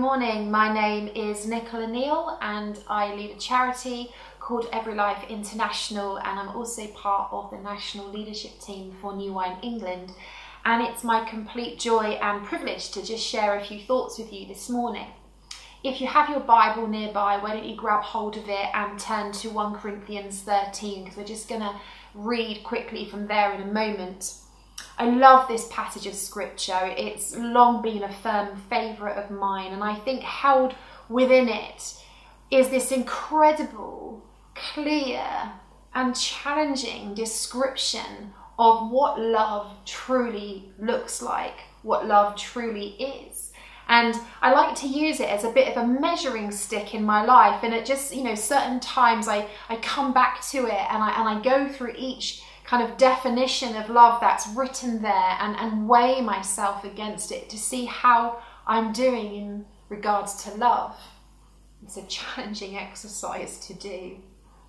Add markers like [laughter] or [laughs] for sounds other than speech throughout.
Good morning, my name is Nicola Neal and I lead a charity called Every Life International and I'm also part of the national leadership team for New Wine England and it's my complete joy and privilege to just share a few thoughts with you this morning. If you have your Bible nearby, why don't you grab hold of it and turn to 1 Corinthians 13 because we're just going to read quickly from there in a moment. I love this passage of scripture. It's long been a firm favourite of mine, and I think held within it is this incredible, clear, and challenging description of what love truly looks like, what love truly is. And I like to use it as a bit of a measuring stick in my life. And at just, you know, certain times I, I come back to it and I, and I go through each kind of definition of love that's written there and, and weigh myself against it to see how I'm doing in regards to love. It's a challenging [laughs] exercise to do.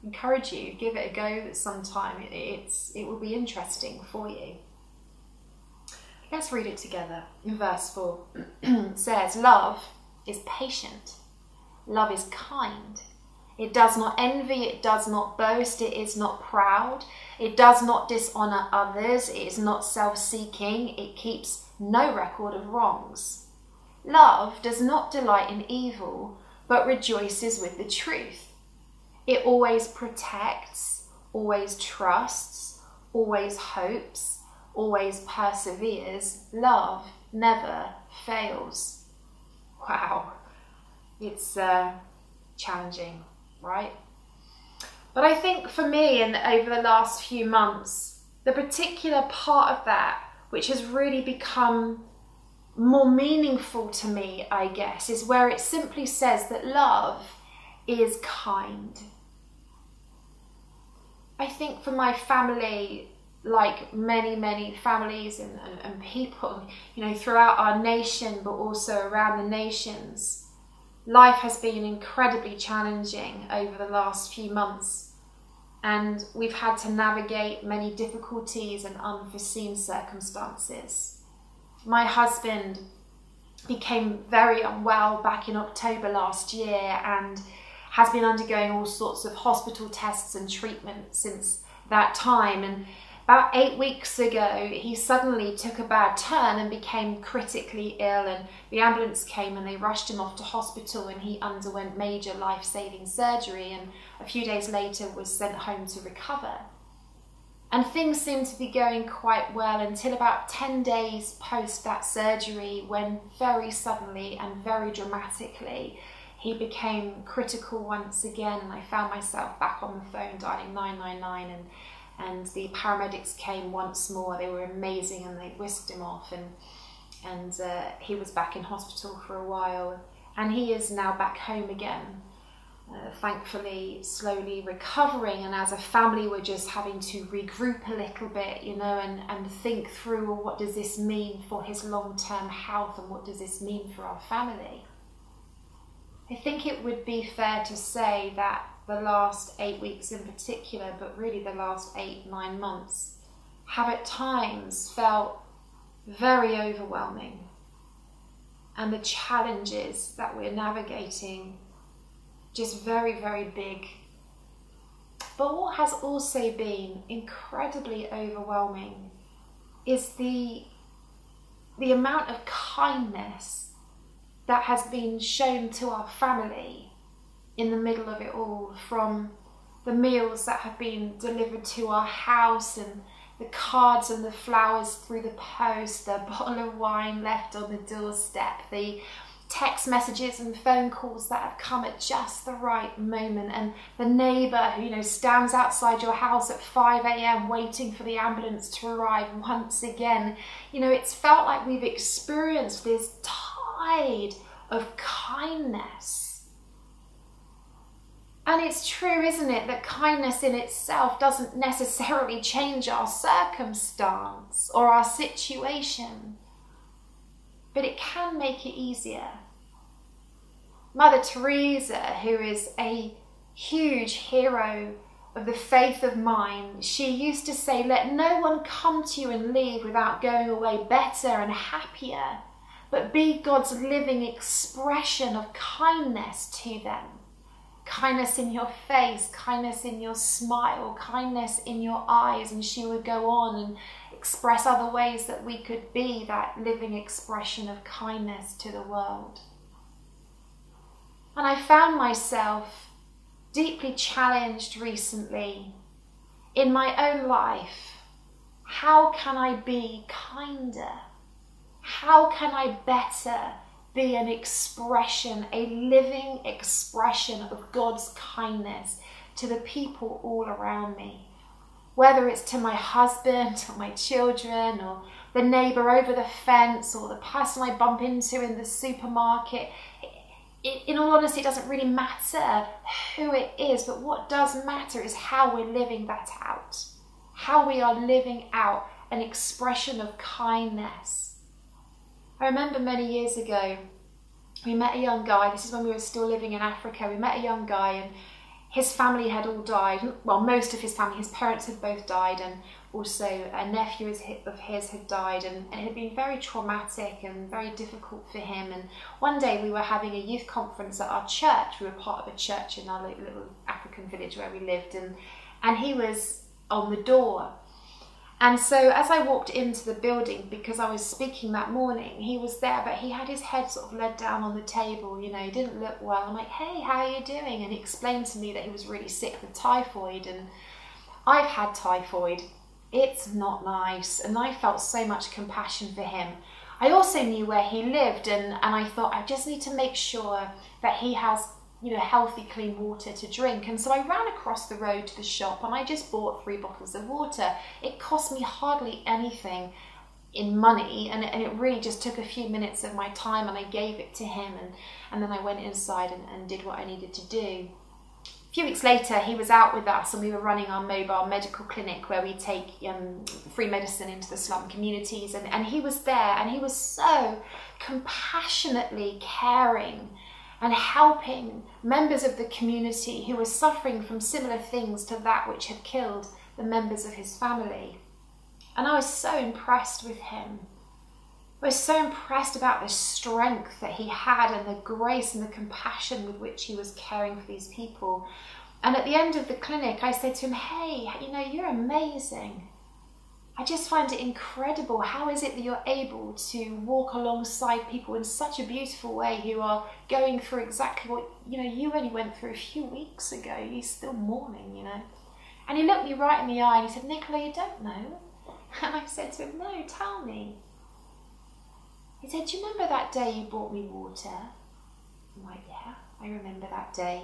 Encourage you, give it a go sometime. It's, it will be interesting for you. Let's read it together. In verse 4 [clears throat] says, Love is patient, love is kind. It does not envy, it does not boast, it is not proud, it does not dishonor others, it is not self seeking, it keeps no record of wrongs. Love does not delight in evil, but rejoices with the truth. It always protects, always trusts, always hopes, always perseveres. Love never fails. Wow, it's uh, challenging right? But I think for me, and over the last few months, the particular part of that which has really become more meaningful to me, I guess, is where it simply says that love is kind. I think for my family, like many, many families and, and, and people, you know, throughout our nation, but also around the nations, life has been incredibly challenging over the last few months, and we've had to navigate many difficulties and unforeseen circumstances. My husband became very unwell back in October last year and has been undergoing all sorts of hospital tests and treatment since that time. And about eight weeks ago, he suddenly took a bad turn and became critically ill. And the ambulance came and they rushed him off to hospital, and he underwent major life saving surgery. And a few days later, was sent home to recover. And things seemed to be going quite well until about 10 days post that surgery, when very suddenly and very dramatically, he became critical once again. And I found myself back on the phone dialing 999 and and the paramedics came once more. They were amazing, and they whisked him off, and and uh, he was back in hospital for a while, and he is now back home again. Uh, thankfully, slowly recovering, and as a family, we're just having to regroup a little bit, you know, and, and think through well, what does this mean for his long term health, and what does this mean for our family. I think it would be fair to say that the last eight weeks in particular, but really the last eight, nine months, have at times felt very overwhelming. And the challenges that we're navigating just very, very big. But what has also been incredibly overwhelming is the, the amount of kindness that has been shown to our family in the middle of it all from the meals that have been delivered to our house and the cards and the flowers through the post, the [laughs] bottle of wine left on the doorstep, the text messages and phone calls that have come at just the right moment and the neighbour who you know stands outside your house at 5 a.m waiting for the ambulance to arrive once again. You know it's felt like we've experienced this tide of kindness and it's true, isn't it, that kindness in itself doesn't necessarily change our circumstance or our situation, but it can make it easier. Mother Teresa, who is a huge hero of the faith of mine, she used to say, Let no one come to you and leave without going away better and happier but be God's living expression of kindness to them. Kindness in your face, kindness in your smile, kindness in your eyes. And she would go on and express other ways that we could be that living expression of kindness to the world. And I found myself deeply challenged recently in my own life. How can I be kinder? How can I better be an expression, a living expression of God's kindness to the people all around me? Whether it's to my husband [laughs] or my children or the neighbour over the fence or the person I bump into in the supermarket, in all honesty, it doesn't really matter who it is, but what does matter is how we're living that out. How we are living out an expression of kindness. I remember many years ago, we met a young guy, this is when we were still living in Africa, we met a young guy and his family had all died. Well, most of his family, his parents had both died, and also a nephew of his had died, and, it had been very traumatic and very difficult for him. And one day we were having a youth conference at our church. We were part of a church in our little African village where we lived, and and he was on the door and so as I walked into the building, because I was speaking that morning, he was there, but he had his head sort of led down on the table, you know, he didn't look well. I'm like, hey, how are you doing? And he explained to me that he was really sick with typhoid. And I've had typhoid. It's not nice. And I felt so much compassion for him. I also knew where he lived, and, and I thought, I just need to make sure that he has you know, healthy, clean water to drink. And so I ran across the road to the shop and I just bought three bottles of water. It cost me hardly anything in money and, and it really just took a few minutes of my time and I gave it to him and, and then I went inside and, and did what I needed to do. A few weeks later, he was out with us and we were running our mobile medical clinic where we take um, free medicine into the slum communities. And, and he was there and he was so compassionately caring and helping members of the community who were suffering from similar things to that which had killed the members of his family. And I was so impressed with him. I was so impressed about the strength that he had and the grace and the compassion with which he was caring for these people. And at the end of the clinic, I said to him, Hey, you know, you're amazing. I just find it incredible. How is it that you're able to walk alongside people in such a beautiful way who are going through exactly what you know you only went through a few weeks ago? You're still mourning, you know. And he looked me right in the eye and he said, Nicola, you don't know. [laughs] And I said to him, No, tell me. He said, Do you remember that day you brought me water? I'm like, Yeah, I remember that day.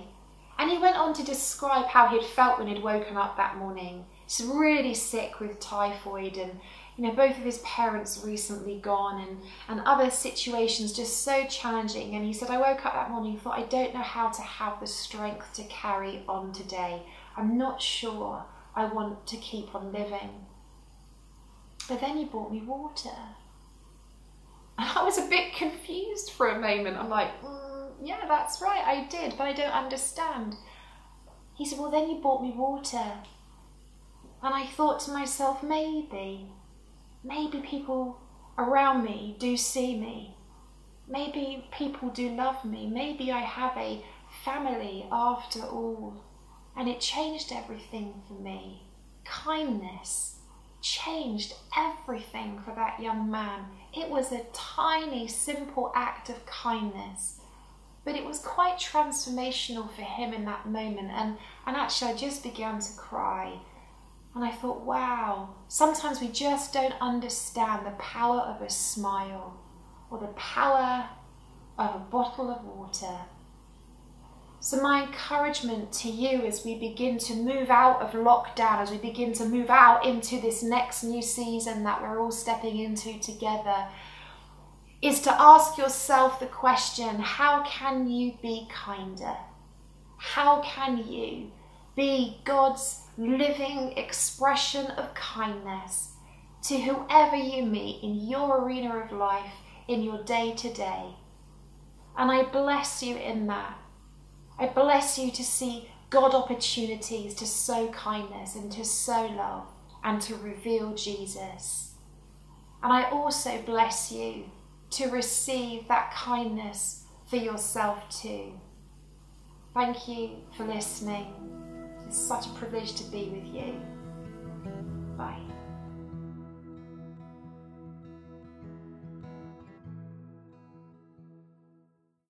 And he went on to describe how he'd felt when he'd woken up that morning He's really sick with typhoid and you know both of his parents recently gone and and other situations just so challenging. And he said I woke up that morning and thought I don't know how to have the strength to carry on today. I'm not sure I want to keep on living. But then you brought me water. And I was a bit confused for a moment. I'm like mm, yeah that's right I did but I don't understand. He said well then you brought me water and I thought to myself, maybe, maybe people around me do see me. Maybe people do love me. Maybe I have a family after all. And it changed everything for me. Kindness changed everything for that young man. It was a tiny, simple act of kindness. But it was quite transformational for him in that moment. And, and actually, I just began to cry and I thought, wow, sometimes we just don't understand the power of a smile or the power of a bottle of water. So, my encouragement to you as we begin to move out of lockdown, as we begin to move out into this next new season that we're all stepping into together, is to ask yourself the question how can you be kinder? How can you be God's living expression of kindness to whoever you meet in your arena of life, in your day to day. And I bless you in that. I bless you to see God opportunities to sow kindness and to sow love and to reveal Jesus. And I also bless you to receive that kindness for yourself too. Thank you for listening. It's such a privilege to be with you. Bye.